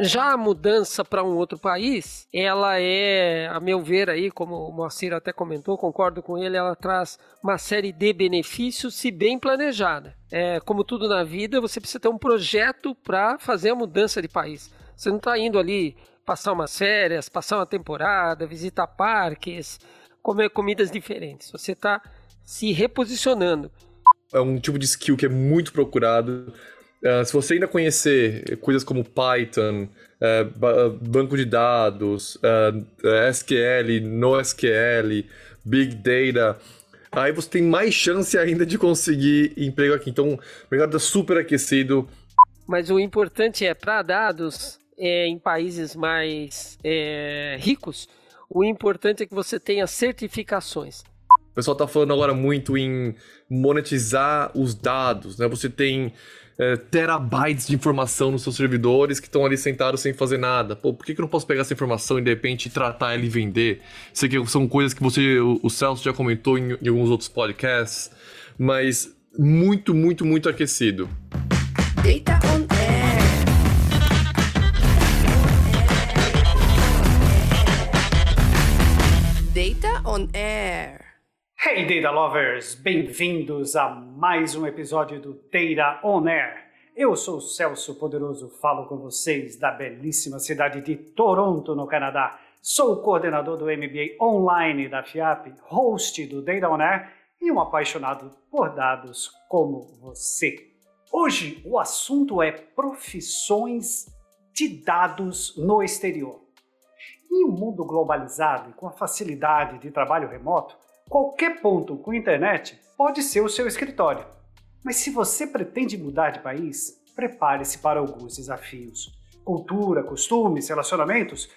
Já a mudança para um outro país, ela é, a meu ver aí, como o Moacir até comentou, concordo com ele, ela traz uma série de benefícios se bem planejada. É, como tudo na vida, você precisa ter um projeto para fazer a mudança de país. Você não está indo ali passar umas férias, passar uma temporada, visitar parques, comer comidas diferentes. Você está se reposicionando. É um tipo de skill que é muito procurado Uh, se você ainda conhecer coisas como Python, uh, banco de dados, uh, eh, SQL, NoSQL, Big Data, aí você tem mais chance ainda de conseguir emprego aqui. Então, o mercado está super aquecido. Mas o importante é, para dados é, em países mais é, ricos, o importante é que você tenha certificações. O pessoal está falando agora muito em monetizar os dados, né? Você tem é, terabytes de informação nos seus servidores que estão ali sentados sem fazer nada. Pô, por que, que eu não posso pegar essa informação e de repente tratar ela e vender? Sei que são coisas que você, o, Celso já comentou em, em alguns outros podcasts, mas muito, muito, muito aquecido. Data on air. Data on air. Hey Data Lovers, bem-vindos a mais um episódio do Data On Air. Eu sou Celso Poderoso, falo com vocês da belíssima cidade de Toronto, no Canadá. Sou coordenador do MBA online da FIAP, host do Data On Air e um apaixonado por dados como você. Hoje o assunto é profissões de dados no exterior. Em um mundo globalizado e com a facilidade de trabalho remoto, Qualquer ponto com internet pode ser o seu escritório. Mas se você pretende mudar de país, prepare-se para alguns desafios. Cultura, costumes, relacionamentos,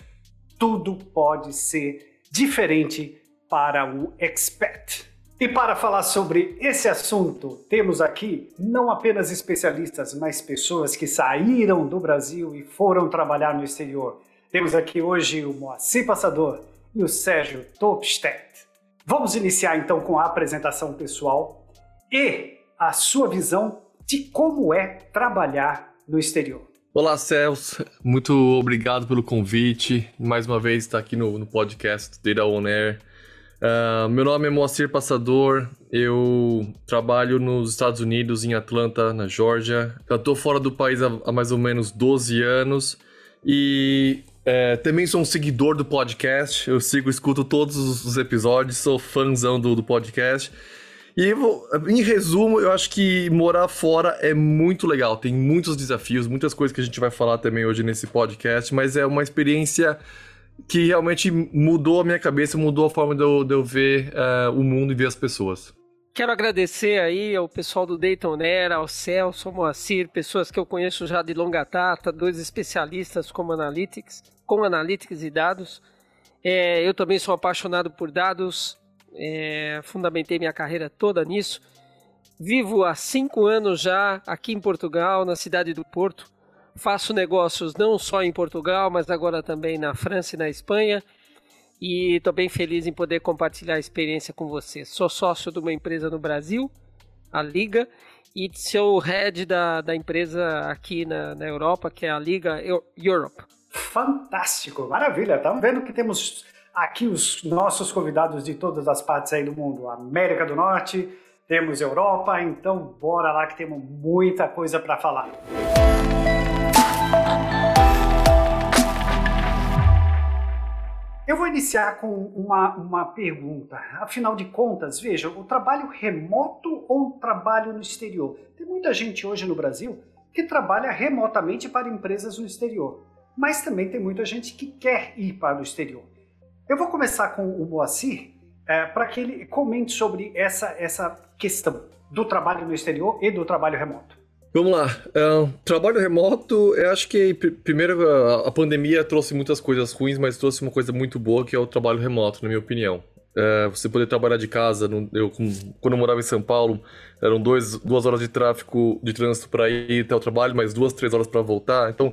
tudo pode ser diferente para o expat. E para falar sobre esse assunto, temos aqui não apenas especialistas, mas pessoas que saíram do Brasil e foram trabalhar no exterior. Temos aqui hoje o Moacir Passador e o Sérgio Topstedt. Vamos iniciar então com a apresentação pessoal e a sua visão de como é trabalhar no exterior. Olá, Celso. Muito obrigado pelo convite. Mais uma vez estar aqui no, no podcast Data On Air. Uh, meu nome é Moacir Passador. Eu trabalho nos Estados Unidos, em Atlanta, na Georgia. Eu estou fora do país há, há mais ou menos 12 anos. E é, também sou um seguidor do podcast. Eu sigo, escuto todos os episódios, sou fãzão do, do podcast. E em resumo, eu acho que morar fora é muito legal. Tem muitos desafios, muitas coisas que a gente vai falar também hoje nesse podcast, mas é uma experiência que realmente mudou a minha cabeça, mudou a forma de eu, de eu ver uh, o mundo e ver as pessoas. Quero agradecer aí ao pessoal do Dayton Era, ao Celso, ao Moacir, pessoas que eu conheço já de longa data, dois especialistas como Analytics com analytics e dados. É, eu também sou apaixonado por dados, é, fundamentei minha carreira toda nisso. Vivo há cinco anos já aqui em Portugal, na cidade do Porto. Faço negócios não só em Portugal, mas agora também na França e na Espanha. E estou bem feliz em poder compartilhar a experiência com você. Sou sócio de uma empresa no Brasil, a Liga, e sou head da, da empresa aqui na, na Europa, que é a Liga Europe. Fantástico, maravilha. Estamos vendo que temos aqui os nossos convidados de todas as partes aí do mundo. América do Norte, temos Europa, então bora lá que temos muita coisa para falar. Eu vou iniciar com uma, uma pergunta. Afinal de contas, veja, o trabalho remoto ou o trabalho no exterior? Tem muita gente hoje no Brasil que trabalha remotamente para empresas no exterior mas também tem muita gente que quer ir para o exterior. Eu vou começar com o Moacir é, para que ele comente sobre essa, essa questão do trabalho no exterior e do trabalho remoto. Vamos lá. Uh, trabalho remoto, eu acho que primeiro a, pandemia trouxe muitas coisas ruins, mas trouxe uma coisa muito boa que é o trabalho remoto, na minha opinião. Uh, você poder trabalhar de casa, eu, quando eu morava em São Paulo, eram dois, duas horas de tráfego, de trânsito para ir até o trabalho, mais duas, três horas para voltar. Então,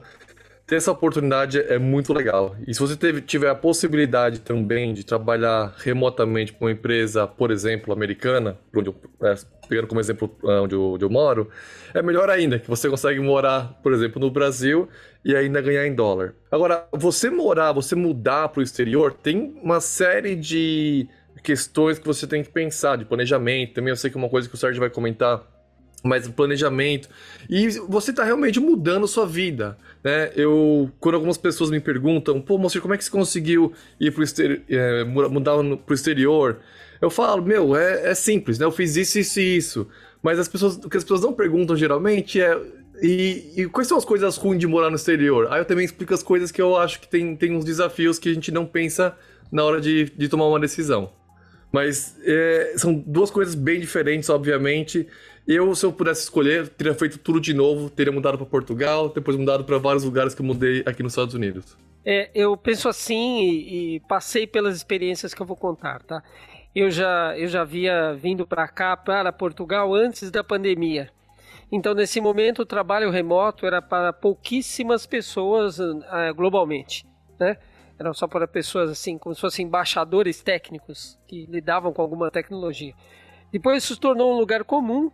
ter essa oportunidade é muito legal. E se você teve, tiver a possibilidade também de trabalhar remotamente com uma empresa, por exemplo, americana, onde eu, é, pegando como exemplo é, onde eu, onde eu moro, é melhor ainda, que você consegue morar, por exemplo, no Brasil e ainda ganhar em dólar. Agora, você morar, você mudar para o exterior, tem uma série de questões que você tem que pensar, de planejamento. Também eu sei que é uma coisa que o Sérgio vai comentar mais planejamento. E você está realmente mudando sua vida, né? Eu, quando algumas pessoas me perguntam, pô, moço, como é que você conseguiu ir pro exterior, é, mudar pro exterior? Eu falo, meu, é, é, simples, né? Eu fiz isso, isso e isso. Mas as pessoas, o que as pessoas não perguntam geralmente é e, e, quais são as coisas ruins de morar no exterior? Aí eu também explico as coisas que eu acho que tem, tem uns desafios que a gente não pensa na hora de, de tomar uma decisão. Mas é, são duas coisas bem diferentes, obviamente. Eu, se eu pudesse escolher, teria feito tudo de novo, teria mudado para Portugal, depois mudado para vários lugares que eu mudei aqui nos Estados Unidos. É, eu penso assim e, e, passei pelas experiências que eu vou contar, tá? Eu já, eu já havia vindo para cá, para Portugal, antes da pandemia. Então, nesse momento, o trabalho remoto era para pouquíssimas pessoas uh, globalmente, né? Eram só para pessoas assim, como se fossem embaixadores técnicos que lidavam com alguma tecnologia. Depois isso se tornou um lugar comum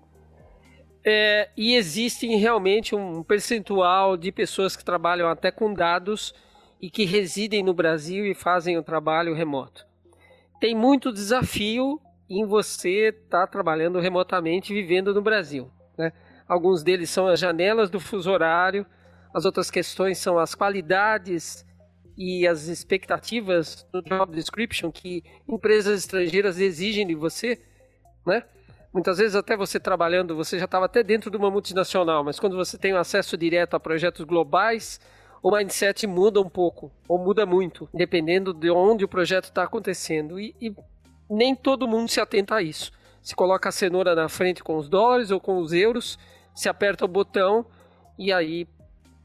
é, e existe realmente um percentual de pessoas que trabalham até com dados e que residem no Brasil e fazem o trabalho remoto. Tem muito desafio em você estar tá trabalhando remotamente vivendo no Brasil. Né? Alguns deles são as janelas do fuso horário, as outras questões são as qualidades e as expectativas do job description que empresas estrangeiras exigem de você, né? Muitas vezes até você trabalhando, você já estava até dentro de uma multinacional, mas quando você tem acesso direto a projetos globais, o mindset muda um pouco, ou muda muito, dependendo de onde o projeto está acontecendo. E, e, nem todo mundo se atenta a isso. Se coloca a cenoura na frente com os dólares ou com os euros, se aperta o botão e aí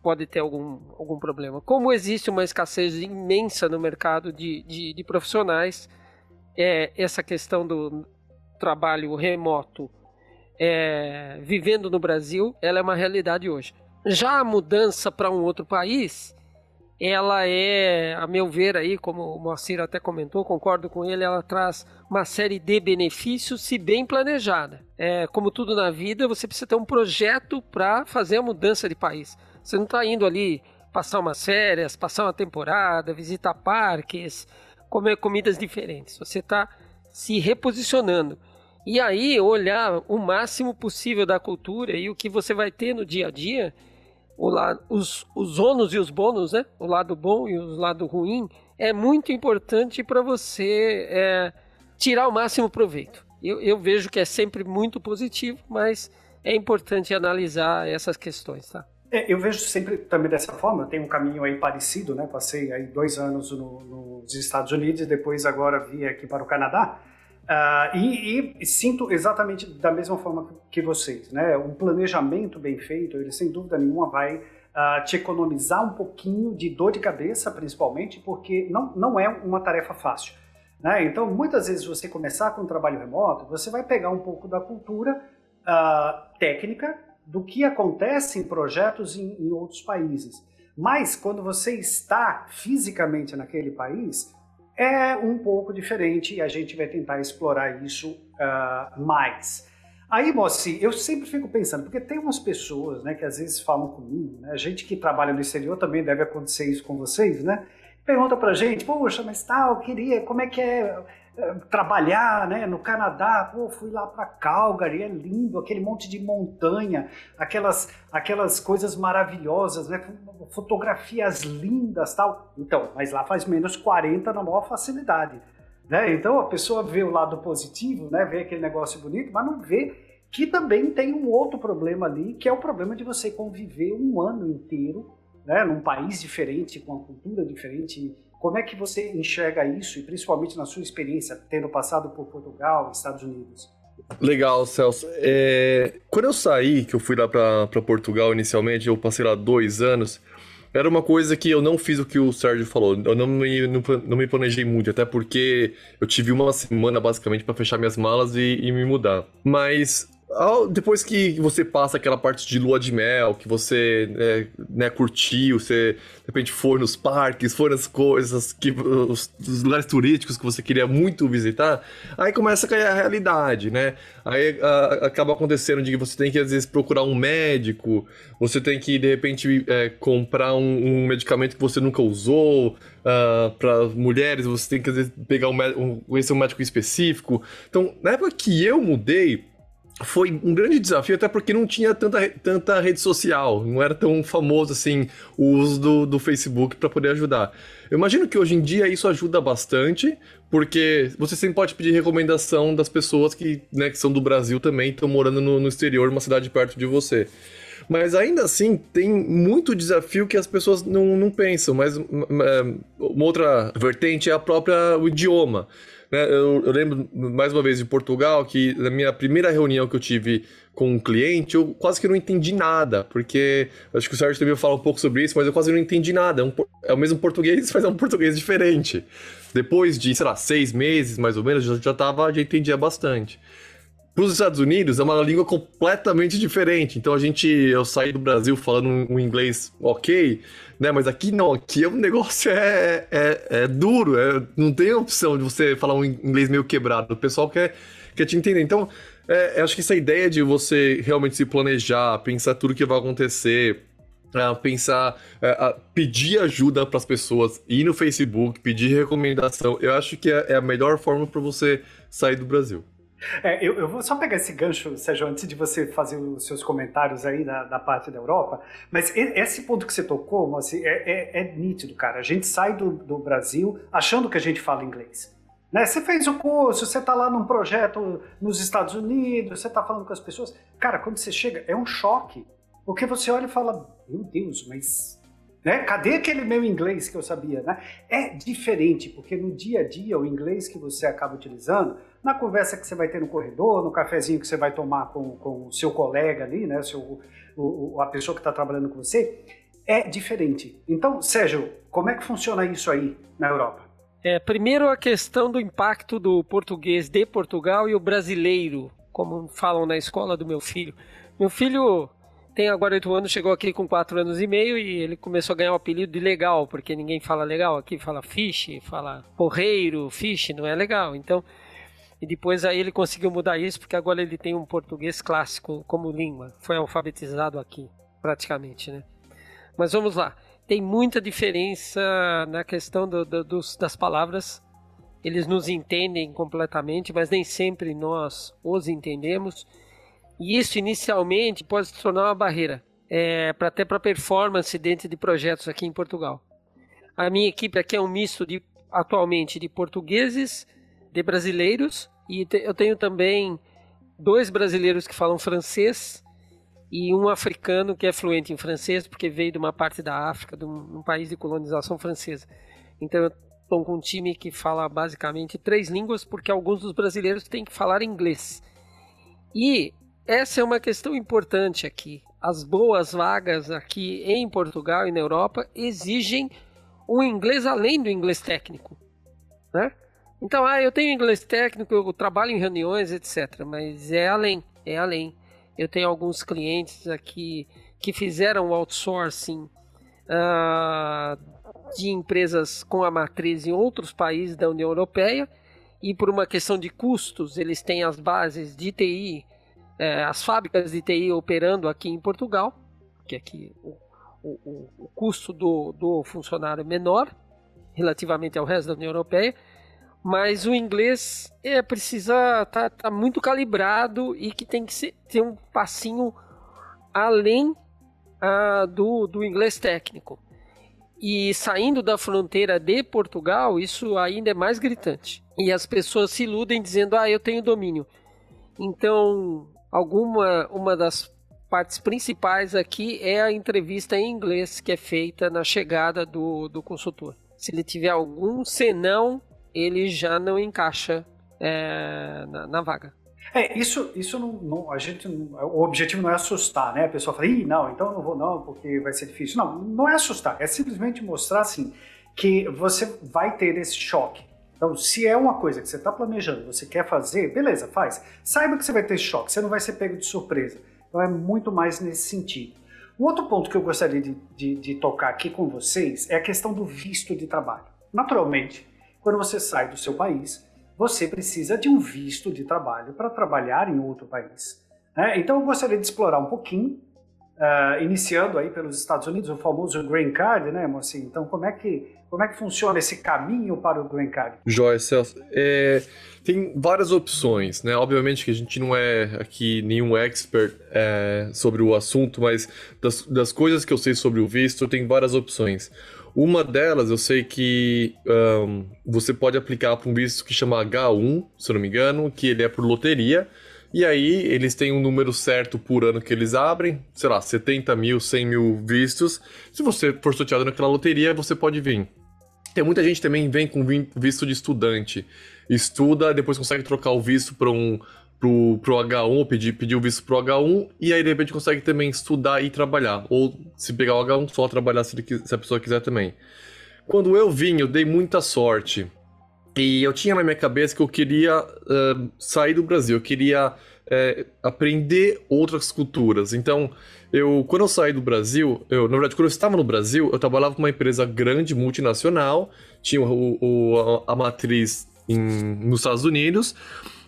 pode ter algum, algum problema. Como existe uma escassez imensa no mercado de, de, de profissionais, é, essa questão do trabalho remoto é, vivendo no Brasil, ela é uma realidade hoje. Já a mudança para um outro país, ela é, a meu ver aí, como o Moacir até comentou, concordo com ele, ela traz uma série de benefícios se bem planejada. É, como tudo na vida, você precisa ter um projeto para fazer a mudança de país. Você não está indo ali passar umas férias, passar uma temporada, visitar parques, comer comidas diferentes. Você está se reposicionando. E aí olhar o máximo possível da cultura e o que você vai ter no dia a dia, o lado, os, os ônus e os bônus, né? O lado bom e o lado ruim, é muito importante para você é, tirar o máximo proveito. Eu, eu vejo que é sempre muito positivo, mas é importante analisar essas questões, tá? É, eu vejo sempre também dessa forma, tem um caminho aí parecido, né? Passei aí dois anos no, nos Estados Unidos e depois agora vim aqui para o Canadá. Uh, e, e, sinto exatamente da mesma forma que vocês, né? Um planejamento bem feito, ele sem dúvida nenhuma vai uh, te economizar um pouquinho de dor de cabeça, principalmente, porque não, não é uma tarefa fácil. Né? Então, muitas vezes você começar com um trabalho remoto, você vai pegar um pouco da cultura uh, técnica do que acontece em projetos em, em outros países. Mas quando você está fisicamente naquele país, é um pouco diferente e a gente vai tentar explorar isso uh, mais. Aí, Moacir, eu sempre fico pensando, porque tem umas pessoas né, que às vezes falam comigo, né, gente que trabalha no exterior também deve acontecer isso com vocês, né? Pergunta pra gente, poxa, mas tal, eu queria, como é que é trabalhar né, no Canadá, pô, fui lá para Calgary, é lindo, aquele monte de montanha, aquelas, aquelas coisas maravilhosas, né, fotografias lindas tal. Então, mas lá faz menos 40 na maior facilidade. Né? Então a pessoa vê o lado positivo, né, vê aquele negócio bonito, mas não vê que também tem um outro problema ali, que é o problema de você conviver um ano inteiro né, num país diferente, com uma cultura diferente, como é que você enxerga isso, e principalmente na sua experiência, tendo passado por Portugal, Estados Unidos? Legal, Celso. É... Quando eu saí, que eu fui lá para Portugal inicialmente, eu passei lá dois anos, era uma coisa que eu não fiz o que o Sérgio falou. Eu não me, não, não me planejei muito, até porque eu tive uma semana basicamente para fechar minhas malas e, e, me mudar. Mas depois que você passa aquela parte de lua de mel, que você é, né, curtiu, você de repente foi nos parques, foi nas coisas, que, os, os, lugares turísticos que você queria muito visitar, aí começa a cair a realidade, né? Aí a, acaba acontecendo de que você tem que às vezes procurar um médico, você tem que de repente é, comprar um, um, medicamento que você nunca usou, uh, ah, para mulheres você tem que às vezes pegar um, um, conhecer um médico específico. Então, na época que eu mudei, foi um grande desafio, até porque não tinha tanta, tanta rede social, não era tão famoso assim o uso do, do Facebook para poder ajudar. Eu imagino que hoje em dia isso ajuda bastante, porque você sempre pode pedir recomendação das pessoas que, né, que são do Brasil também, estão morando no, no exterior, uma cidade perto de você. Mas ainda assim, tem muito desafio que as pessoas não, não pensam. Mas uma outra vertente é a própria o idioma. Né? Eu, eu, lembro, mais uma vez, de Portugal, que na minha primeira reunião que eu tive com um cliente, eu quase que não entendi nada, porque acho que o Sérgio também fala um pouco sobre isso, mas eu quase não entendi nada. É, um, é o mesmo português, mas é um português diferente. Depois de, sei lá, seis meses, mais ou menos, já, já, tava, já entendia bastante. Para os Estados Unidos é uma língua completamente diferente. Então a gente, eu saí do Brasil falando um inglês ok, né? Mas aqui não, aqui o negócio é, é, é duro, é, não tem opção de você falar um inglês meio quebrado. O pessoal quer, quer te entender. Então, é, acho que essa ideia de você realmente se planejar, pensar tudo que vai acontecer, Uh, pensar, pedir ajuda para as pessoas, ir no Facebook, pedir recomendação, eu acho que é, é a melhor forma para você sair do Brasil. É, eu, eu, vou só pegar esse gancho, Sérgio, antes de você fazer os seus comentários aí da, da parte da Europa, mas esse ponto que você tocou, é, é, é nítido, cara. A gente sai do, do Brasil achando que a gente fala inglês. Né? Você fez o curso, você está lá num projeto nos Estados Unidos, você está falando com as pessoas. Cara, quando você chega, é um choque. Porque você olha e fala, meu Deus, mas né? Cadê aquele meu inglês que eu sabia? Né? É diferente, porque no dia a dia, o inglês que você acaba utilizando, na conversa que você vai ter no corredor, no cafezinho que você vai tomar com, com o seu colega ali, né? Seu, o, a pessoa que está trabalhando com você, é diferente. Então, Sérgio, como é que funciona isso aí na Europa? É, primeiro a questão do impacto do português de Portugal e o brasileiro, como falam na escola do meu filho. Meu filho tem agora oito anos, chegou aqui com quatro anos e meio e ele começou a ganhar o apelido de legal, porque ninguém fala legal aqui, fala fish, fala porreiro, fish, não é legal. Então, e depois aí ele conseguiu mudar isso, porque agora ele tem um português clássico como língua. Foi alfabetizado aqui, praticamente, né? Mas vamos lá. Tem muita diferença na questão do, do, dos, das palavras. Eles nos entendem completamente, mas nem sempre nós os entendemos. E isso inicialmente pode se tornar uma barreira, é, para até para performance dentro de projetos aqui em Portugal. A minha equipe aqui é um misto de atualmente de portugueses, de brasileiros e te, eu tenho também dois brasileiros que falam francês e um africano que é fluente em francês porque veio de uma parte da África, de um, um país de colonização francesa. Então eu estou com um time que fala basicamente três línguas porque alguns dos brasileiros têm que falar inglês. E essa é uma questão importante aqui. As boas vagas aqui em Portugal e na Europa exigem um inglês além do inglês técnico, né? Então, ah, eu tenho inglês técnico, eu trabalho em reuniões, etc. Mas é além, é além. Eu tenho alguns clientes aqui que fizeram outsourcing uh, de empresas com a matriz em outros países da União Europeia e por uma questão de custos, eles têm as bases de TI é, as fábricas de TI operando aqui em Portugal, que aqui o, o, o custo do, do funcionário é menor relativamente ao resto da União Europeia, mas o inglês é precisa tá, tá muito calibrado e que tem que ser, ter um passinho além ah, do, do inglês técnico. E saindo da fronteira de Portugal, isso ainda é mais gritante. E as pessoas se iludem dizendo: "Ah, eu tenho domínio". Então, alguma uma das partes principais aqui é a entrevista em inglês que é feita na chegada do, do consultor. Se ele tiver algum senão, ele já não encaixa é, na, na, vaga. É, isso, isso não, não, a gente, o objetivo não é assustar, né? A pessoa fala, Ih, não, então eu não vou não, porque vai ser difícil. Não, não é assustar, é simplesmente mostrar assim que você vai ter esse choque Então, se é uma coisa que você está planejando, você quer fazer, beleza, faz. Saiba que você vai ter choque, você não vai ser pego de surpresa. Então, é muito mais nesse sentido. Um outro ponto que eu gostaria de, de, de tocar aqui com vocês é a questão do visto de trabalho. Naturalmente, quando você sai do seu país, você precisa de um visto de trabalho para trabalhar em outro país. Né? Então, eu gostaria de explorar um pouquinho Uh, iniciando aí pelos Estados Unidos, o famoso Green Card, né, Mocinho? Então, como é que, como é que funciona esse caminho para o Green Card? Joia, Celso. É, tem várias opções, né? Obviamente que a gente não é aqui nenhum expert é, sobre o assunto, mas das, das coisas que eu sei sobre o visto, tem várias opções. Uma delas, eu sei que um, você pode aplicar para um visto que chama H1, se eu não me engano, que ele é por loteria, e aí eles têm um número certo por ano que eles abrem, sei lá, 70 mil, 100 mil vistos. Se você for sorteado naquela loteria, você pode vir. Tem muita gente também vem com visto de estudante. Estuda, depois consegue trocar o visto para um pro, pro H1, pedir, pedir o visto pro H1, e aí de repente consegue também estudar e trabalhar. Ou se pegar o H1, só trabalhar se, ele, se a pessoa quiser também. Quando eu vim, eu dei muita sorte. E eu tinha na minha cabeça que eu queria uh, sair do Brasil, eu queria uh, aprender outras culturas. Então, eu quando eu saí do Brasil, eu, na verdade, quando eu estava no Brasil, eu trabalhava com uma empresa grande, multinacional, tinha o, o a, a, matriz em, nos Estados Unidos.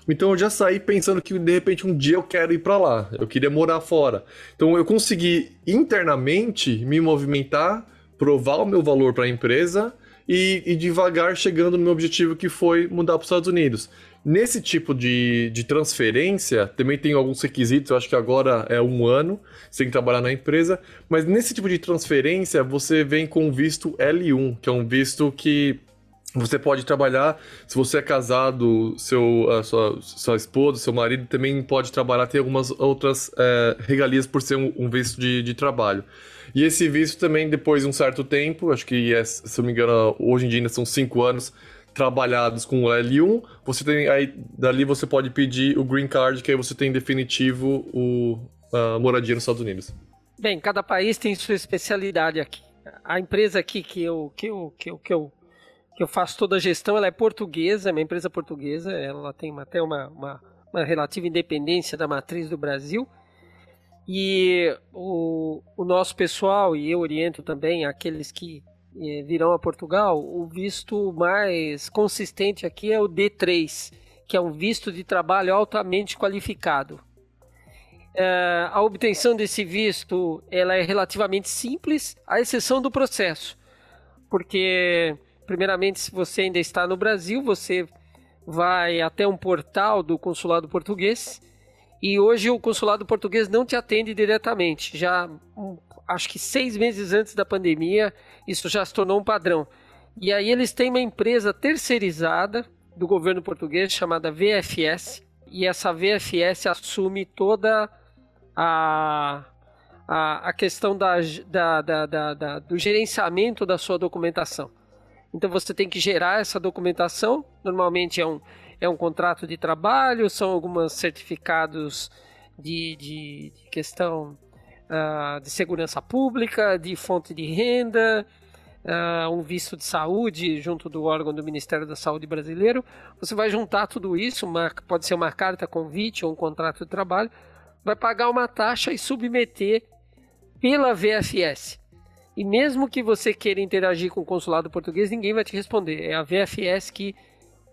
Então eu já saí pensando que de repente um dia eu quero ir para lá, eu queria morar fora. Então eu consegui internamente me movimentar, provar o meu valor para a empresa e, e devagar chegando no meu objetivo que foi mudar para os Estados Unidos. Nesse tipo de, de transferência, também tem alguns requisitos, eu acho que agora é um ano, você tem que trabalhar na empresa, mas nesse tipo de transferência você vem com visto L1, que é um visto que você pode trabalhar, se você é casado, seu, a sua, sua esposa, seu marido também pode trabalhar, tem algumas outras é, regalias por ser um, um visto de, de trabalho. E esse visto também, depois de um certo tempo, acho que, é, se eu me engano, hoje em dia ainda são cinco anos trabalhados com o L1, você tem aí, dali você pode pedir o Green Card, que aí você tem definitivo o, a moradia nos Estados Unidos. Bem, cada país tem sua especialidade aqui. A empresa aqui que eu, que eu, que eu, que eu, que eu faço toda a gestão, ela é portuguesa, é uma empresa portuguesa, ela tem até uma, uma, uma relativa independência da matriz do Brasil, e o, o nosso pessoal, e eu oriento também aqueles que eh, virão a Portugal, o visto mais consistente aqui é o D3, que é um visto de trabalho altamente qualificado. É, a obtenção desse visto ela é relativamente simples, à exceção do processo, porque primeiramente se você ainda está no Brasil, você vai até um portal do consulado português e hoje o consulado português não te atende diretamente. Já um, acho que seis meses antes da pandemia, isso já se tornou um padrão. E aí eles têm uma empresa terceirizada do governo português chamada VFS. E essa VFS assume toda a, a, a questão da, da, da, da, do gerenciamento da sua documentação. Então você tem que gerar essa documentação. Normalmente é um, é um contrato de trabalho, são alguns certificados de, de, de questão uh, de segurança pública, de fonte de renda, uh, um visto de saúde junto do órgão do Ministério da Saúde brasileiro. Você vai juntar tudo isso, uma, pode ser uma carta convite ou um contrato de trabalho, vai pagar uma taxa e submeter pela VFS. E mesmo que você queira interagir com o consulado português, ninguém vai te responder. É a VFS que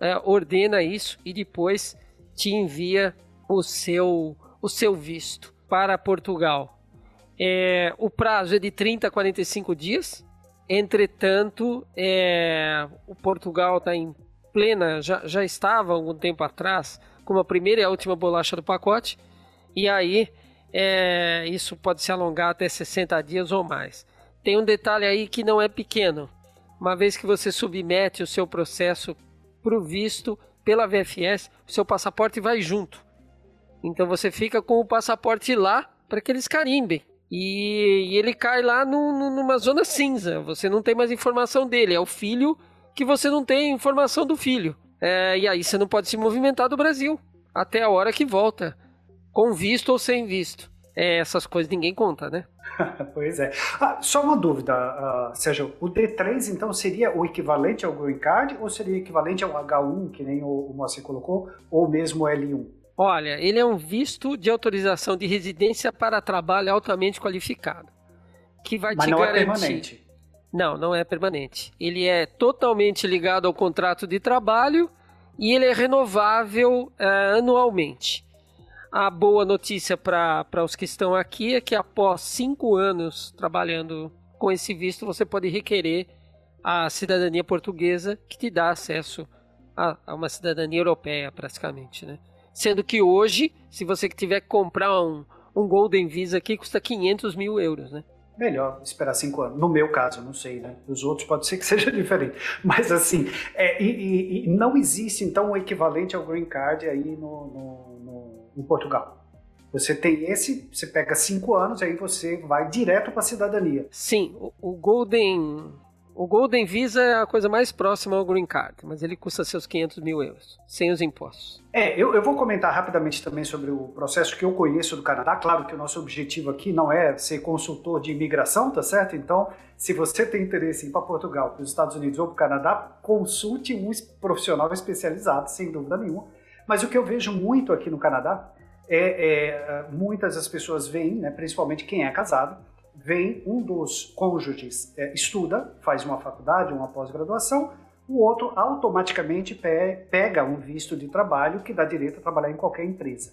é, ordena isso e depois te envia o seu, o seu visto para Portugal. É, o prazo é de 30 a 45 dias. Entretanto, é, o Portugal está em plena, já, já estava algum tempo atrás, como a primeira e a última bolacha do pacote, e aí é, isso pode se alongar até 60 dias ou mais. Tem um detalhe aí que não é pequeno. Uma vez que você submete o seu processo para o visto pela VFS, o seu passaporte vai junto. Então você fica com o passaporte lá para que eles carimbem. E, e ele cai lá no, no, numa zona cinza. Você não tem mais informação dele. É o filho que você não tem informação do filho. É, e aí você não pode se movimentar do Brasil até a hora que volta, com visto ou sem visto. É, essas coisas ninguém conta, né? pois é. Ah, só uma dúvida, uh, Sérgio. O D3, então, seria o equivalente ao Green Card ou seria equivalente ao H1, que nem o, o Moacir colocou, ou mesmo o L1? Olha, ele é um visto de autorização de residência para trabalho altamente qualificado. Que vai Mas te não garantir... é permanente. Não, não é permanente. Ele é totalmente ligado ao contrato de trabalho e ele é renovável uh, anualmente. A boa notícia para os que estão aqui é que após cinco anos trabalhando com esse visto, você pode requerer a cidadania portuguesa, que te dá acesso a, a uma cidadania europeia, praticamente, né? Sendo que hoje, se você tiver que comprar um, um Golden Visa aqui, custa 500 mil euros, né? Melhor esperar cinco anos. No meu caso, não sei, né? Dos outros pode ser que seja diferente. Mas assim, é, e, e, não existe então um equivalente ao Green Card aí no, no, em Portugal. Você tem esse, você pega cinco anos, aí você vai direto para a cidadania. Sim, o, o Golden o Golden Visa é a coisa mais próxima ao Green Card, mas ele custa seus 500 mil euros, sem os impostos. É, eu, eu, vou comentar rapidamente também sobre o processo que eu conheço do Canadá. Claro que o nosso objetivo aqui não é ser consultor de imigração, tá certo? Então, se você tem interesse em ir para Portugal, para os Estados Unidos ou para o Canadá, consulte um profissional especializado, sem dúvida nenhuma. Mas o que eu vejo muito aqui no Canadá é, é muitas das pessoas veem, né, principalmente quem é casado, vem um dos cônjuges é, estuda, faz uma faculdade, uma pós-graduação, o outro automaticamente pe pega um visto de trabalho que dá direito a trabalhar em qualquer empresa.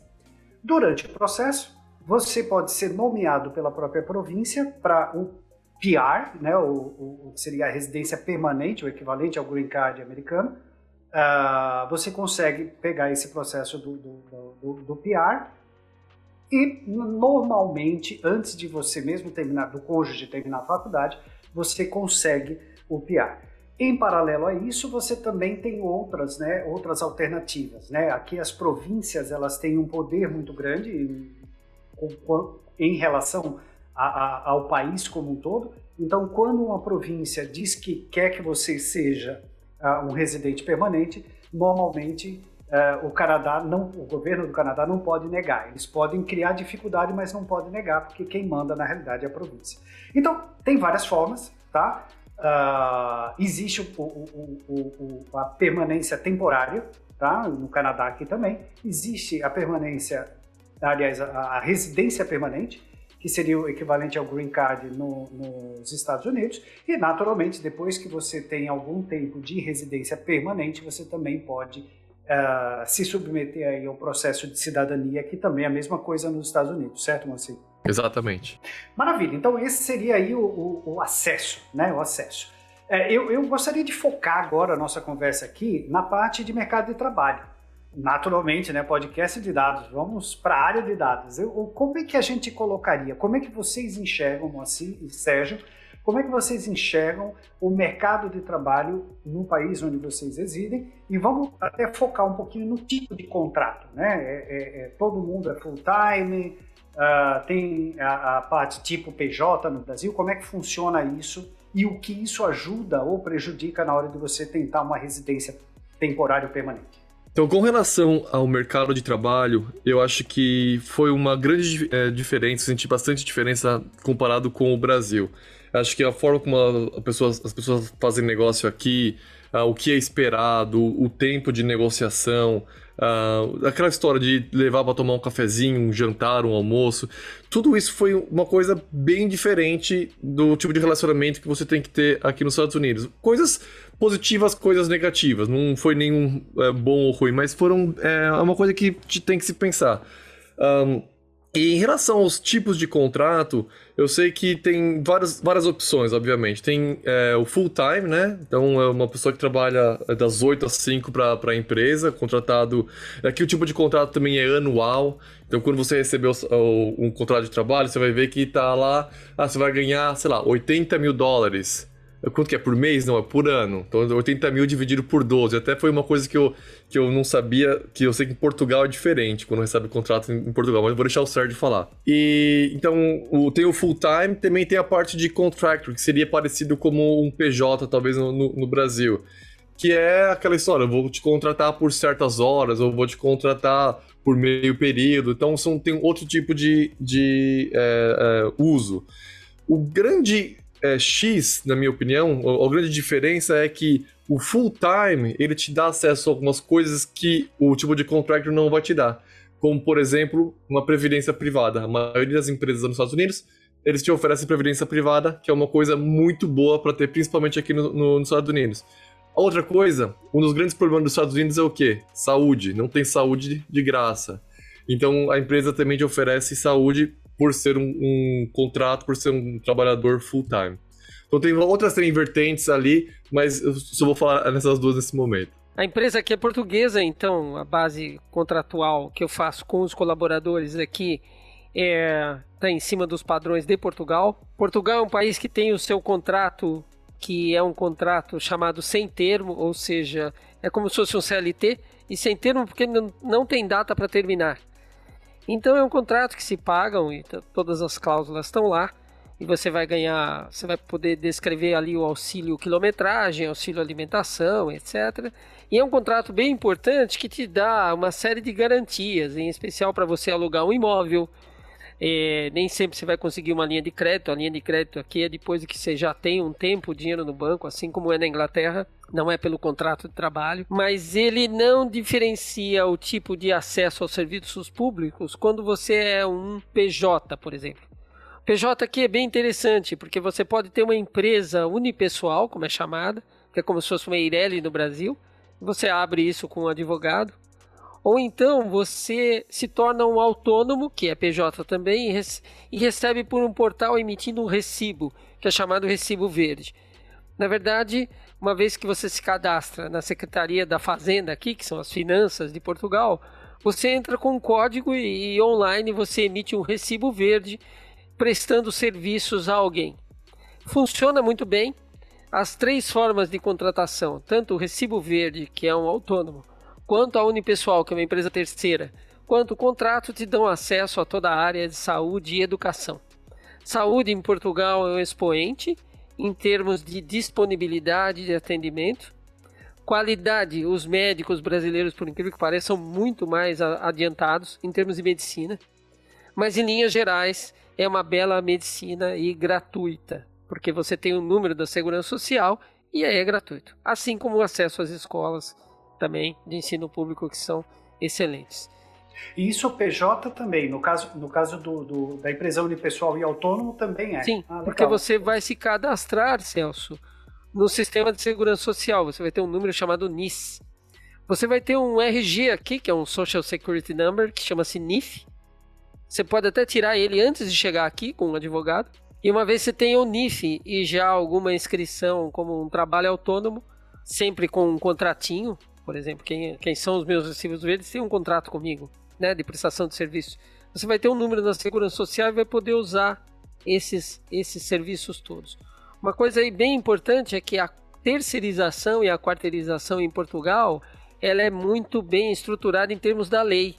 Durante o processo, você pode ser nomeado pela própria província para o PR, né, o, o, seria a residência permanente, o equivalente ao green card americano. Uh, você consegue pegar esse processo do, do, do, do PR e normalmente, antes de você mesmo terminar, do cônjuge terminar a faculdade, você consegue o PR. Em paralelo a isso, você também tem outras, né, outras alternativas. Né? Aqui as províncias elas têm um poder muito grande em, em relação a, a, ao país como um todo. Então, quando uma província diz que quer que você seja uh, um residente permanente, normalmente Uh, o Canadá não, o governo do Canadá não pode negar. Eles podem criar dificuldade, mas não podem negar, porque quem manda na realidade é a província. Então tem várias formas, tá? Uh, existe o, o, o, a permanência temporária, tá? No Canadá aqui também existe a permanência, aliás, a, a residência permanente, que seria o equivalente ao green card no, nos Estados Unidos. E naturalmente, depois que você tem algum tempo de residência permanente, você também pode uh, se submeter aí ao processo de cidadania, que também é a mesma coisa nos Estados Unidos, certo, Moacir? Exatamente. Maravilha. Então esse seria aí o, o, o acesso, né? O acesso. É, eu, eu gostaria de focar agora a nossa conversa aqui na parte de mercado de trabalho. Naturalmente, né? Podcast de dados. Vamos para a área de dados. Eu, como é que a gente colocaria? Como é que vocês enxergam, Moacir e Sérgio, como é que vocês enxergam o mercado de trabalho no país onde vocês residem? E vamos até focar um pouquinho no tipo de contrato. Né? É, é, é, todo mundo é full-time, uh, tem a, a, parte tipo PJ no Brasil. Como é que funciona isso e o que isso ajuda ou prejudica na hora de você tentar uma residência temporária ou permanente? Então, com relação ao mercado de trabalho, eu acho que foi uma grande é, diferença, senti bastante diferença comparado com o Brasil. Acho que a forma como a pessoa, as pessoas fazem negócio aqui, uh, o que é esperado, o tempo de negociação, uh, aquela história de levar para tomar um cafezinho, um jantar, um almoço, tudo isso foi uma coisa bem diferente do tipo de relacionamento que você tem que ter aqui nos Estados Unidos. Coisas positivas, coisas negativas. Não foi nenhum é, bom ou ruim, mas foram é, uma coisa que tem que se pensar. Um, e em relação aos tipos de contrato, eu sei que tem várias, várias opções, obviamente. Tem é, o full-time, né? Então é uma pessoa que trabalha das 8 às 5 para a empresa, contratado. Aqui o tipo de contrato também é anual. Então quando você recebeu um contrato de trabalho, você vai ver que está lá, ah, você vai ganhar, sei lá, 80 mil dólares. Quanto que é? Por mês? Não, é por ano. Então, 80 mil dividido por 12. Até foi uma coisa que eu, que eu não sabia, que eu sei que em Portugal é diferente, quando recebe contrato em, Portugal, mas vou deixar o Sérgio falar. E, então, o, tem o full-time, também tem a parte de contractor, que seria parecido como um PJ, talvez, no, no, no Brasil. Que é aquela história, eu vou te contratar por certas horas, ou vou te contratar por meio período, então são, tem outro tipo de, de é, é, uso. O grande é, X, na minha opinião, a, a, grande diferença é que o full time ele te dá acesso a algumas coisas que o tipo de contractor não vai te dar, como por exemplo uma previdência privada. A maioria das empresas nos Estados Unidos eles te oferecem previdência privada, que é uma coisa muito boa para ter, principalmente aqui no, no, nos Estados Unidos. A outra coisa, um dos grandes problemas dos Estados Unidos é o quê? Saúde. Não tem saúde de graça. Então a empresa também te oferece saúde por ser um, um contrato, por ser um trabalhador full-time. Então tem outras três vertentes ali, mas eu só vou falar nessas duas nesse momento. A empresa aqui é portuguesa, então a base contratual que eu faço com os colaboradores aqui é está em cima dos padrões de Portugal. Portugal é um país que tem o seu contrato que é um contrato chamado sem termo, ou seja, é como se fosse um CLT, e sem termo porque não, não tem data para terminar. Então é um contrato que se pagam e todas as cláusulas estão lá e você vai ganhar, você vai poder descrever ali o auxílio quilometragem, auxílio alimentação, etc. E é um contrato bem importante que te dá uma série de garantias, em especial para você alugar um imóvel. É, nem sempre você vai conseguir uma linha de crédito. A linha de crédito aqui é depois que você já tem um tempo dinheiro no banco, assim como é na Inglaterra não é pelo contrato de trabalho, mas ele não diferencia o tipo de acesso aos serviços públicos quando você é um PJ, por exemplo. PJ aqui é bem interessante, porque você pode ter uma empresa unipessoal, como é chamada, que é como se fosse uma Eireli no Brasil, você abre isso com um advogado, ou então você se torna um autônomo, que é PJ também, e recebe por um portal emitindo um recibo, que é chamado recibo verde. Na verdade, uma vez que você se cadastra na Secretaria da Fazenda aqui, que são as finanças de Portugal, você entra com um código e, e online você emite um recibo verde prestando serviços a alguém. Funciona muito bem. As três formas de contratação, tanto o recibo verde, que é um autônomo, quanto a unipessoal, que é uma empresa terceira, quanto o contrato te dão acesso a toda a área de saúde e educação. Saúde em Portugal é um expoente em termos de disponibilidade de atendimento. Qualidade, os médicos brasileiros, por incrível que pareça, são muito mais adiantados em termos de medicina. Mas, em linhas gerais, é uma bela medicina e gratuita, porque você tem o número da segurança social e aí é gratuito. Assim como o acesso às escolas também de ensino público que são excelentes. E isso o PJ também, no caso, no caso do, do da empresa unipessoal e autônomo também é. Sim, ah, porque você vai se cadastrar, Celso, no sistema de segurança social. Você vai ter um número chamado NIS. Você vai ter um RG aqui, que é um Social Security Number, que chama-se NIF. Você pode até tirar ele antes de chegar aqui com um advogado. E uma vez você tem o NIF e já alguma inscrição como um trabalho autônomo, sempre com um contratinho, por exemplo, quem, quem são os meus recibos verdes tem um contrato comigo né, de prestação de serviço, você vai ter um número na Segurança Social e vai poder usar esses, esses serviços todos. Uma coisa aí bem importante é que a terceirização e a quarteirização em Portugal ela é muito bem estruturada em termos da lei.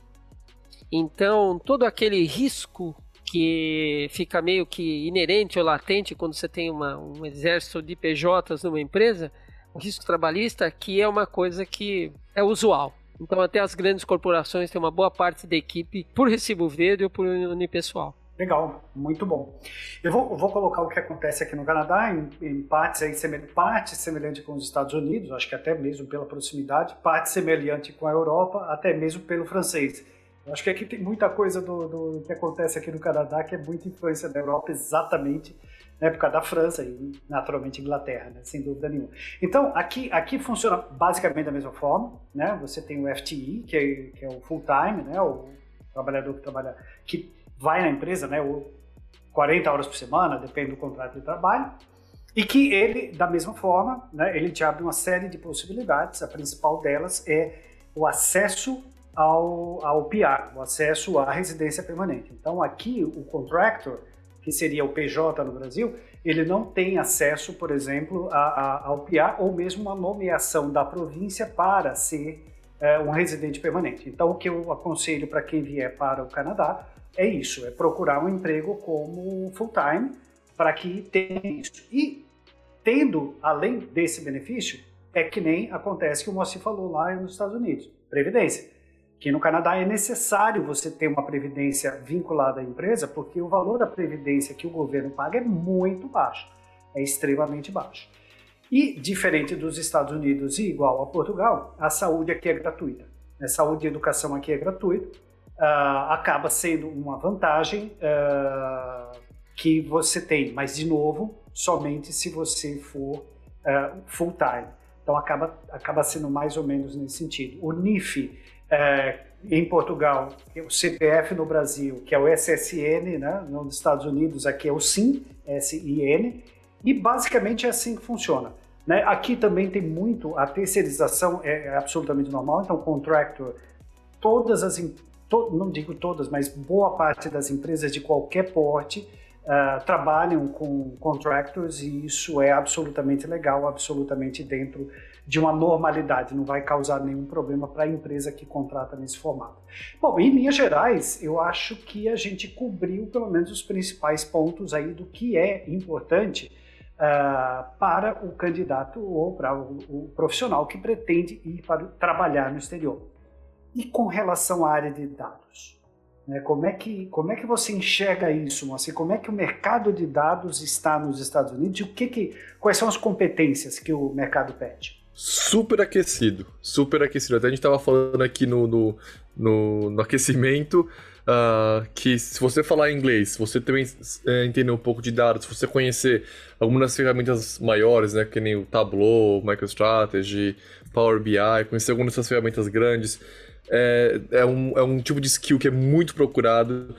Então, todo aquele risco que fica meio que inerente ou latente quando você tem uma, um exército de PJs numa empresa, risco trabalhista aqui é uma coisa que é usual. Então, até as grandes corporações têm uma boa parte da equipe por recibo verde ou por unipessoal. Legal, muito bom. Eu vou, vou, colocar o que acontece aqui no Canadá em, em partes, aí, parte semelhante com os Estados Unidos, acho que até mesmo pela proximidade, parte semelhante com a Europa, até mesmo pelo francês. Eu acho que aqui tem muita coisa do, do que acontece aqui no Canadá que é muita influência da Europa, exatamente na época da França e naturalmente Inglaterra, né? sem dúvida nenhuma. Então, aqui, aqui funciona basicamente da mesma forma, né? Você tem o FTE, que é, que é o full time, né? O trabalhador que trabalha, que vai na empresa, né? O 40 horas por semana, depende do contrato de trabalho, e que ele, da mesma forma, né? Ele te abre uma série de possibilidades. A principal delas é o acesso ao, ao PR, o acesso à residência permanente. Então, aqui o contractor que seria o PJ no Brasil, ele não tem acesso, por exemplo, a, a, ao PIA ou mesmo uma nomeação da província para ser é, um residente permanente. Então, o que eu aconselho para quem vier para o Canadá é isso, é procurar um emprego como full-time para que tenha isso. E tendo, além desse benefício, é que nem acontece que o Moacir falou lá nos Estados Unidos, Previdência que no Canadá é necessário você ter uma previdência vinculada à empresa, porque o valor da previdência que o governo paga é muito baixo, é extremamente baixo. E, diferente dos Estados Unidos e igual a Portugal, a saúde aqui é gratuita. A saúde e educação aqui é gratuita, uh, acaba sendo uma vantagem uh, que você tem, mas, de novo, somente se você for uh, full-time. Então, acaba, acaba sendo mais ou menos nesse sentido. O NIF é, em Portugal, o CPF no Brasil, que é o SSN, né? nos Estados Unidos aqui é o SIN, S-I-N, e basicamente é assim que funciona. Né? Aqui também tem muito, a terceirização é, absolutamente normal, então contractor, todas as, to, não digo todas, mas boa parte das empresas de qualquer porte uh, trabalham com contractors e isso é absolutamente legal, absolutamente dentro de uma normalidade, não vai causar nenhum problema para a empresa que contrata nesse formato. Bom, em linhas gerais, eu acho que a gente cobriu pelo menos os principais pontos aí do que é importante uh, para o candidato ou para o, o, profissional que pretende ir para trabalhar no exterior. E com relação à área de dados? Né, como, é que, como é que você enxerga isso, assim, Como é que o mercado de dados está nos Estados Unidos e o que que, quais são as competências que o mercado pede? Super aquecido, super aquecido. Até a gente estava falando aqui no, no, no, no aquecimento uh, que se você falar inglês, se você também é, entender um pouco de dados, se você conhecer algumas das ferramentas maiores, né, que nem o Tableau, MicroStrategy, Power BI, conhecer algumas dessas ferramentas grandes, é, é, um, é um tipo de skill que é muito procurado.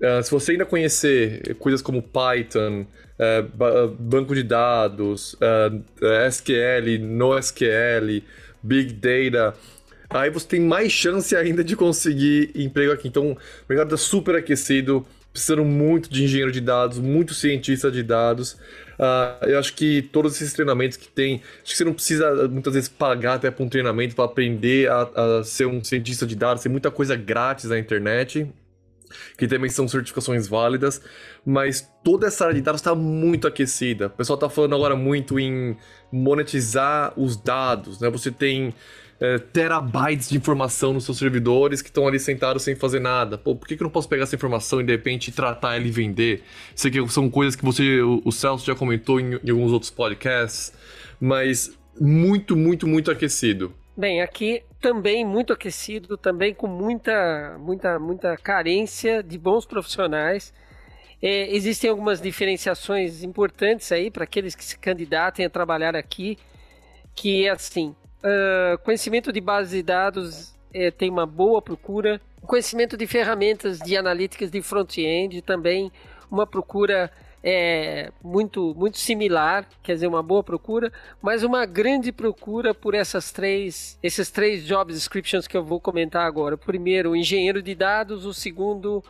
Uh, se você ainda conhecer coisas como Python, uh, banco de dados, uh, SQL, NoSQL, Big Data, aí você tem mais chance ainda de conseguir emprego aqui. Então, o mercado está super aquecido, precisando muito de engenheiro de dados, muito cientista de dados. Uh, eu acho que todos esses treinamentos que tem, acho que você não precisa muitas vezes pagar até para um treinamento para aprender a, a, ser um cientista de dados, tem muita coisa grátis na internet que também são certificações válidas, mas toda essa área de dados está muito aquecida. O pessoal está falando agora muito em monetizar os dados, né? Você tem é, terabytes de informação nos seus servidores que estão ali sentados sem fazer nada. Pô, por que, que eu não posso pegar essa informação e de repente tratar ela e vender? Isso aqui são coisas que você, o, o Celso já comentou em, em alguns outros podcasts, mas muito, muito, muito aquecido. Bem, aqui também muito aquecido, também com muita, muita, muita carência de bons profissionais. É, existem algumas diferenciações importantes aí para aqueles que se candidatem a trabalhar aqui, que é assim, uh, conhecimento de bases de dados é, tem uma boa procura, conhecimento de ferramentas de analíticas de front-end também uma procura é muito, muito similar, quer dizer, uma boa procura, mas uma grande procura por essas três, esses três job descriptions que eu vou comentar agora. O primeiro, o engenheiro de dados, o segundo,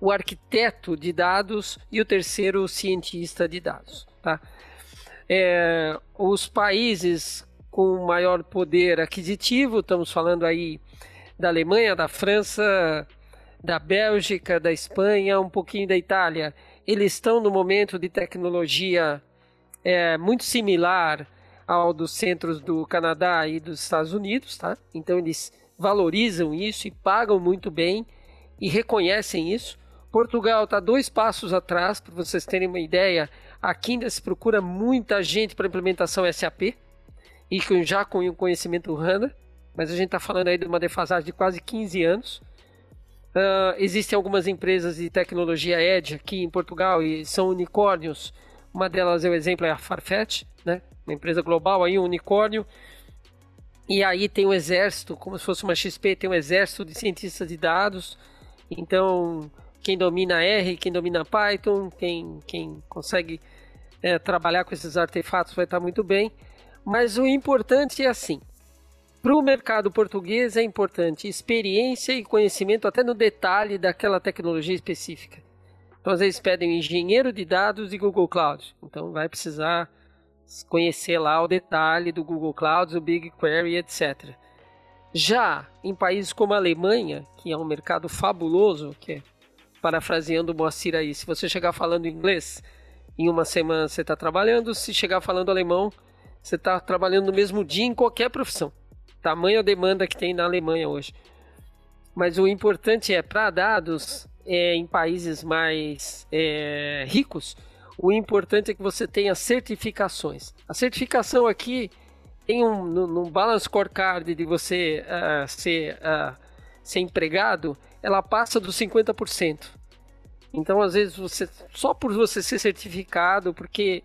o arquiteto de dados e o terceiro, o cientista de dados. Tá? É, os países com maior poder aquisitivo, estamos falando aí da Alemanha, da França, da Bélgica, da Espanha, um pouquinho da Itália eles estão no momento de tecnologia é, muito similar ao dos centros do Canadá e dos Estados Unidos, tá? Então eles valorizam isso e pagam muito bem e reconhecem isso. Portugal está dois passos atrás, para vocês terem uma ideia. Aqui ainda se procura muita gente para implementação SAP e já com o conhecimento HANA, mas a gente está falando aí de uma defasagem de quase 15 anos. Uh, existem algumas empresas de tecnologia Edge aqui em Portugal e são unicórnios. Uma delas, é o exemplo, é a Farfetch, né? uma empresa global, aí um unicórnio. E aí tem um exército, como se fosse uma XP, tem um exército de cientistas de dados. Então, quem domina R, quem domina Python, quem, quem consegue é, trabalhar com esses artefatos vai estar muito bem. Mas o importante é assim: para o mercado português é importante experiência e conhecimento até no detalhe daquela tecnologia específica. Então, às vezes pedem engenheiro de dados e Google Cloud. Então, vai precisar conhecer lá o detalhe do Google Cloud, o BigQuery, etc. Já em países como a Alemanha, que é um mercado fabuloso, que é, parafraseando o Moacir aí, se você chegar falando inglês, em uma semana você está trabalhando, se chegar falando alemão, você está trabalhando no mesmo dia em qualquer profissão tamanha demanda que tem na Alemanha hoje. Mas o importante é, para dados é, em países mais é, ricos, o importante é que você tenha certificações. A certificação aqui tem um no, no balance scorecard de você uh, ser, uh, ser empregado, ela passa dos 50%. Então, às vezes, você só por você ser certificado, porque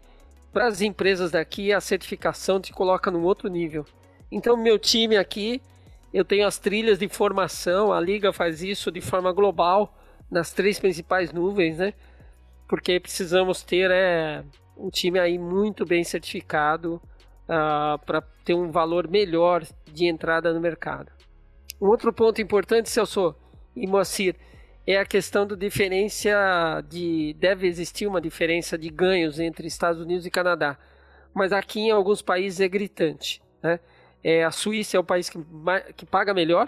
para as empresas daqui a certificação te coloca num outro nível. Então, meu time aqui, eu tenho as trilhas de formação, a liga faz isso de forma global nas três principais nuvens, né? Porque precisamos ter é, um time aí muito bem certificado uh, ah, para ter um valor melhor de entrada no mercado. Um outro ponto importante, Celso e Moacir, é a questão da diferença de. Deve existir uma diferença de ganhos entre Estados Unidos e Canadá. Mas aqui em alguns países é gritante. Né? É, a Suíça é o país que, que paga melhor,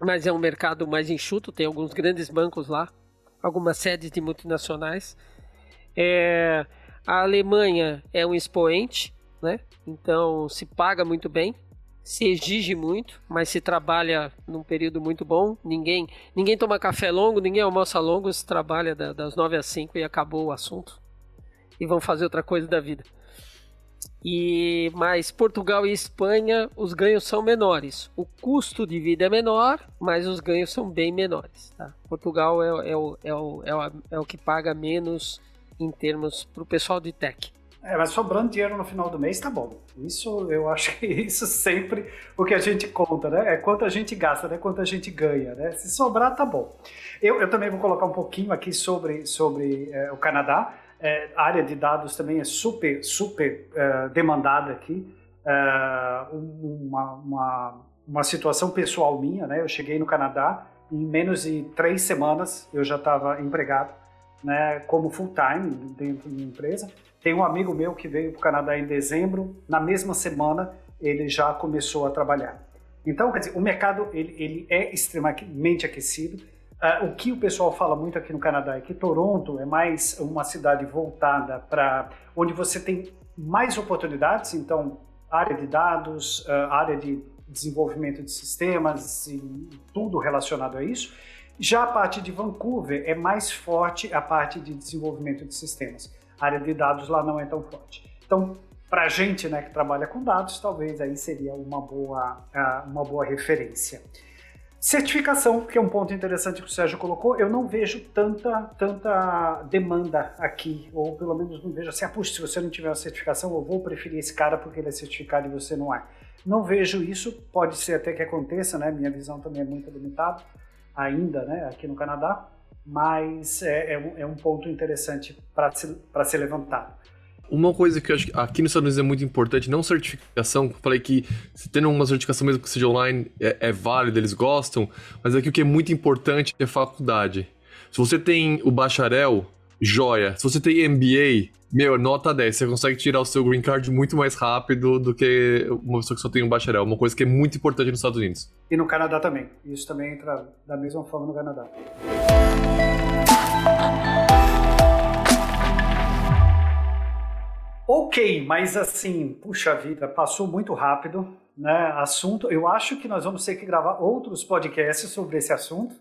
mas é um mercado mais enxuto, tem alguns grandes bancos lá, algumas sedes de multinacionais. É, a Alemanha é um expoente, né? então se paga muito bem, se exige muito, mas se trabalha num período muito bom. Ninguém, ninguém toma café longo, ninguém almoça longo, se trabalha das 9 às 5 e acabou o assunto. E vão fazer outra coisa da vida. E mas Portugal e Espanha, os ganhos são menores. O custo de vida é menor, mas os ganhos são bem menores. Tá? Portugal é, é, o, é, o, é, o, é o que paga menos em termos para o pessoal de tech. É, mas sobrando dinheiro no final do mês tá bom. Isso eu acho que isso sempre o que a gente conta, né? É quanto a gente gasta, né? Quanto a gente ganha, né? Se sobrar, tá bom. Eu, eu também vou colocar um pouquinho aqui sobre, sobre é, o Canadá. É, a área de dados também é super, super é, demandada aqui. É, uma, uma, uma situação pessoal minha, né? Eu cheguei no Canadá em menos de três semanas eu já estava empregado, né? Como full time dentro da empresa. Tem um amigo meu que veio para o Canadá em dezembro, na mesma semana ele já começou a trabalhar. Então, quer dizer, o mercado ele, ele é extremamente aquecido. Uh, o que o pessoal fala muito aqui no Canadá é que Toronto é mais uma cidade voltada para onde você tem mais oportunidades, então área de dados, uh, área de desenvolvimento de sistemas e tudo relacionado a isso. Já a parte de Vancouver é mais forte a parte de desenvolvimento de sistemas a área de dados lá não é tão forte. Então, para a gente né, que trabalha com dados, talvez aí seria uma boa, uma boa referência. Certificação, que é um ponto interessante que o Sérgio colocou, eu não vejo tanta, tanta demanda aqui, ou pelo menos não vejo assim, ah, puxa, se você não tiver uma certificação, eu vou preferir esse cara porque ele é certificado e você não é. Não vejo isso, pode ser até que aconteça, né? Minha visão também é muito limitada ainda, né, aqui no Canadá, mas é, é, um, é um, ponto interessante para ser, ser levantado. Uma coisa que eu acho que aqui nos Estados Unidos é muito importante, não certificação, falei que tendo uma certificação mesmo que seja online é, é eles gostam, mas aqui o que é muito importante é faculdade. Se você tem o bacharel, joia. Se você tem MBA, meu, nota 10. Você consegue tirar o seu green card muito mais rápido do que uma pessoa que só tem um bacharel. Uma coisa que é muito importante nos Estados Unidos. E no Canadá também. Isso também entra da mesma forma no Canadá. Ok, mas assim, puxa vida, passou muito rápido, né? Assunto, eu acho que nós vamos ter que gravar outros podcasts sobre esse assunto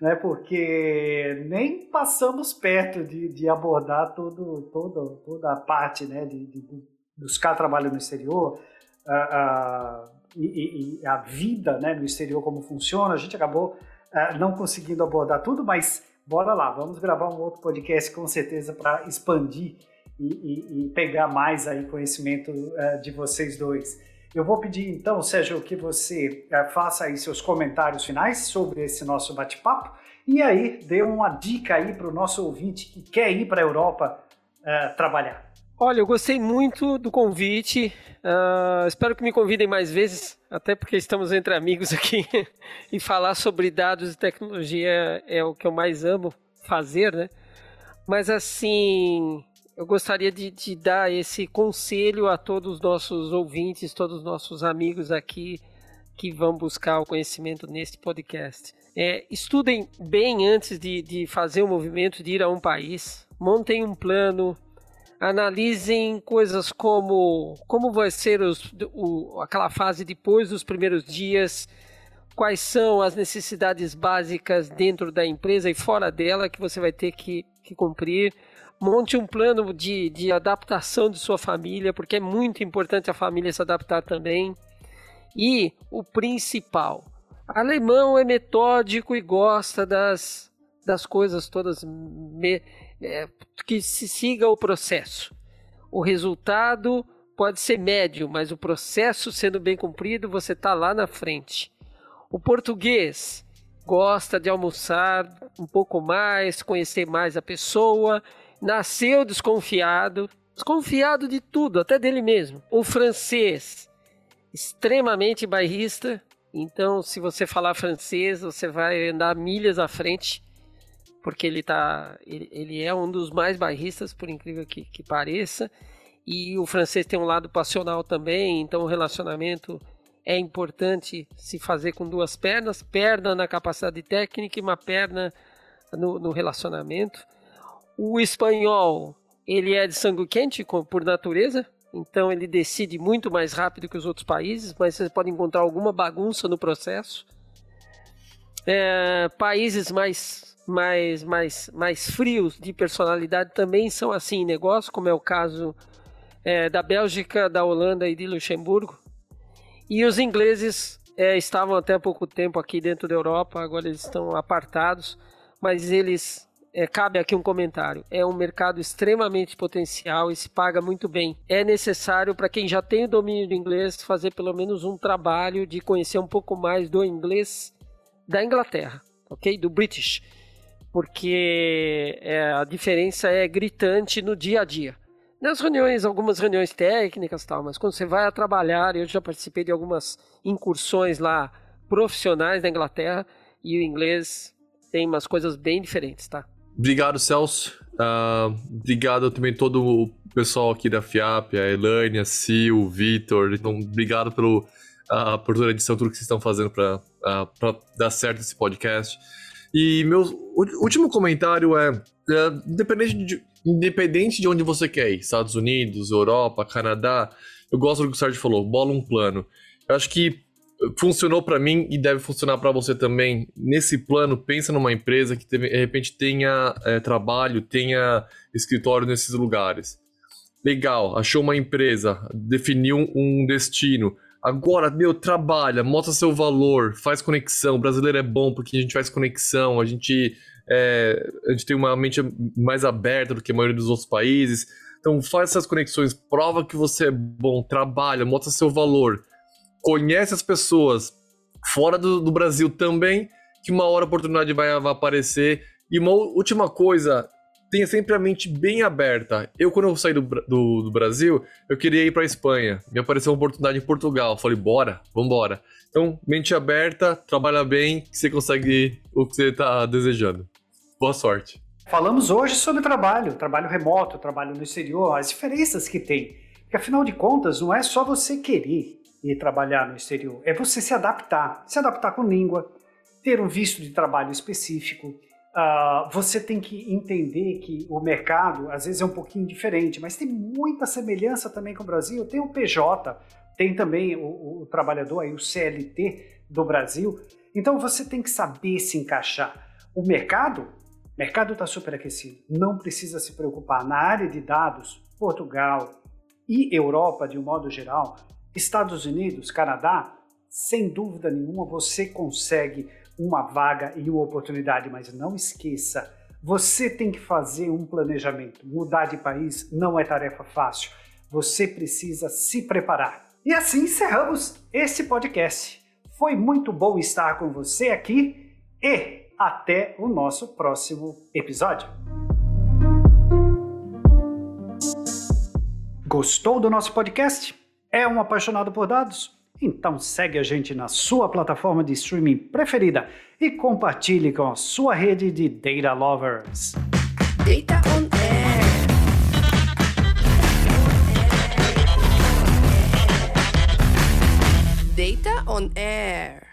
né? Porque nem passamos perto de, de abordar todo, todo, toda a parte, né? De, de buscar trabalho no exterior, a, a, e, e, a vida, né? No exterior como funciona. A gente acabou a, não conseguindo abordar tudo, mas bora lá, vamos gravar um outro podcast com certeza para expandir e, e, pegar mais aí conhecimento uh, de vocês dois. Eu vou pedir então, Sérgio, que você é, faça aí seus comentários finais sobre esse nosso bate-papo e aí dê uma dica aí para o nosso ouvinte que quer ir para a Europa é, trabalhar. Olha, eu gostei muito do convite. Uh, espero que me convidem mais vezes, até porque estamos entre amigos aqui. e falar sobre dados e tecnologia é o que eu mais amo fazer, né? Mas assim, eu gostaria de, de, dar esse conselho a todos os nossos ouvintes, todos os nossos amigos aqui que vão buscar o conhecimento neste podcast. É, estudem bem antes de, de fazer o um movimento de ir a um país, montem um plano, analisem coisas como como vai ser os, o, aquela fase depois dos primeiros dias, quais são as necessidades básicas dentro da empresa e fora dela que você vai ter que, que cumprir. Monte um plano de, de adaptação de sua família, porque é muito importante a família se adaptar também. E o principal, alemão é metódico e gosta das, das coisas todas me, é, que se siga o processo. O resultado pode ser médio, mas o processo sendo bem cumprido, você está lá na frente. O português gosta de almoçar um pouco mais, conhecer mais a pessoa, nasceu desconfiado, desconfiado de tudo, até dele mesmo. O francês, extremamente bairrista, então se você falar francês, você vai andar milhas à frente, porque ele tá, ele, ele é um dos mais bairristas, por incrível que, que pareça. E o francês tem um lado passional também, então o relacionamento é importante se fazer com duas pernas, perna na capacidade técnica e uma perna no, no relacionamento. O espanhol, ele é de sangue quente por natureza, então ele decide muito mais rápido que os outros países, mas você pode encontrar alguma bagunça no processo. É, países mais, mais, mais, mais frios de personalidade também são assim em negócio, como é o caso é, da Bélgica, da Holanda e de Luxemburgo. E os ingleses é, estavam até pouco tempo aqui dentro da Europa, agora eles estão apartados, mas eles. É, cabe aqui um comentário. É um mercado extremamente potencial e se paga muito bem. É necessário para quem já tem o domínio do inglês fazer pelo menos um trabalho de conhecer um pouco mais do inglês da Inglaterra, ok? Do British, porque é, a diferença é gritante no dia a dia. Nas reuniões, algumas reuniões técnicas tal, mas quando você vai a trabalhar, eu já participei de algumas incursões lá profissionais da Inglaterra e o inglês tem umas coisas bem diferentes, tá? Obrigado, Celso. Uh, obrigado também todo o pessoal aqui da FIAP, a Elaine, a Sil, o Vitor. Então, obrigado pelo, uh, por toda a edição, tudo que vocês estão fazendo para uh, dar certo esse podcast. E meu último comentário é, é independente de, independente de onde você quer ir, Estados Unidos, Europa, Canadá, eu gosto do que o Sérgio falou, bola um plano. Eu acho que funcionou para mim e deve funcionar para você também. Nesse plano, pensa numa empresa que de repente tenha é, trabalho, tenha escritório nesses lugares. Legal, achou uma empresa, definiu um destino. Agora, meu, trabalha, mostra seu valor, faz conexão. O brasileiro é bom porque a gente faz conexão, a gente é, a gente tem uma mente mais aberta do que a maioria dos outros países. Então faz essas conexões, prova que você é bom, trabalha, mostra seu valor, conhece as pessoas fora do, do Brasil também, que uma hora a oportunidade vai, vai aparecer. E uma última coisa, tenha sempre a mente bem aberta. Eu, quando eu saí do, do, do Brasil, eu queria ir para Espanha. Me apareceu uma oportunidade em Portugal. Eu falei, bora, vambora. Então, mente aberta, trabalha bem, que você consegue o que você está desejando. Boa sorte. Falamos hoje sobre trabalho, trabalho remoto, trabalho no exterior, as diferenças que tem. Porque afinal de contas, não é só você querer ir trabalhar no exterior, é você se adaptar, se adaptar com língua, ter um visto de trabalho específico. Uh, você tem que entender que o mercado às vezes é um pouquinho diferente, mas tem muita semelhança também com o Brasil. Tem o PJ, tem também o, o trabalhador aí, o CLT do Brasil. Então você tem que saber se encaixar. O mercado mercado está superaquecido, não precisa se preocupar. Na área de dados, Portugal e Europa, de um modo geral, Estados Unidos, Canadá, sem dúvida nenhuma você consegue uma vaga e uma oportunidade, mas não esqueça, você tem que fazer um planejamento. Mudar de país não é tarefa fácil. Você precisa se preparar. E assim encerramos esse podcast. Foi muito bom estar com você aqui e até o nosso próximo episódio. Gostou do nosso podcast? É um apaixonado por dados? Então segue a gente na sua plataforma de streaming preferida e compartilhe com a sua rede de data lovers. Data on Air. Data on Air.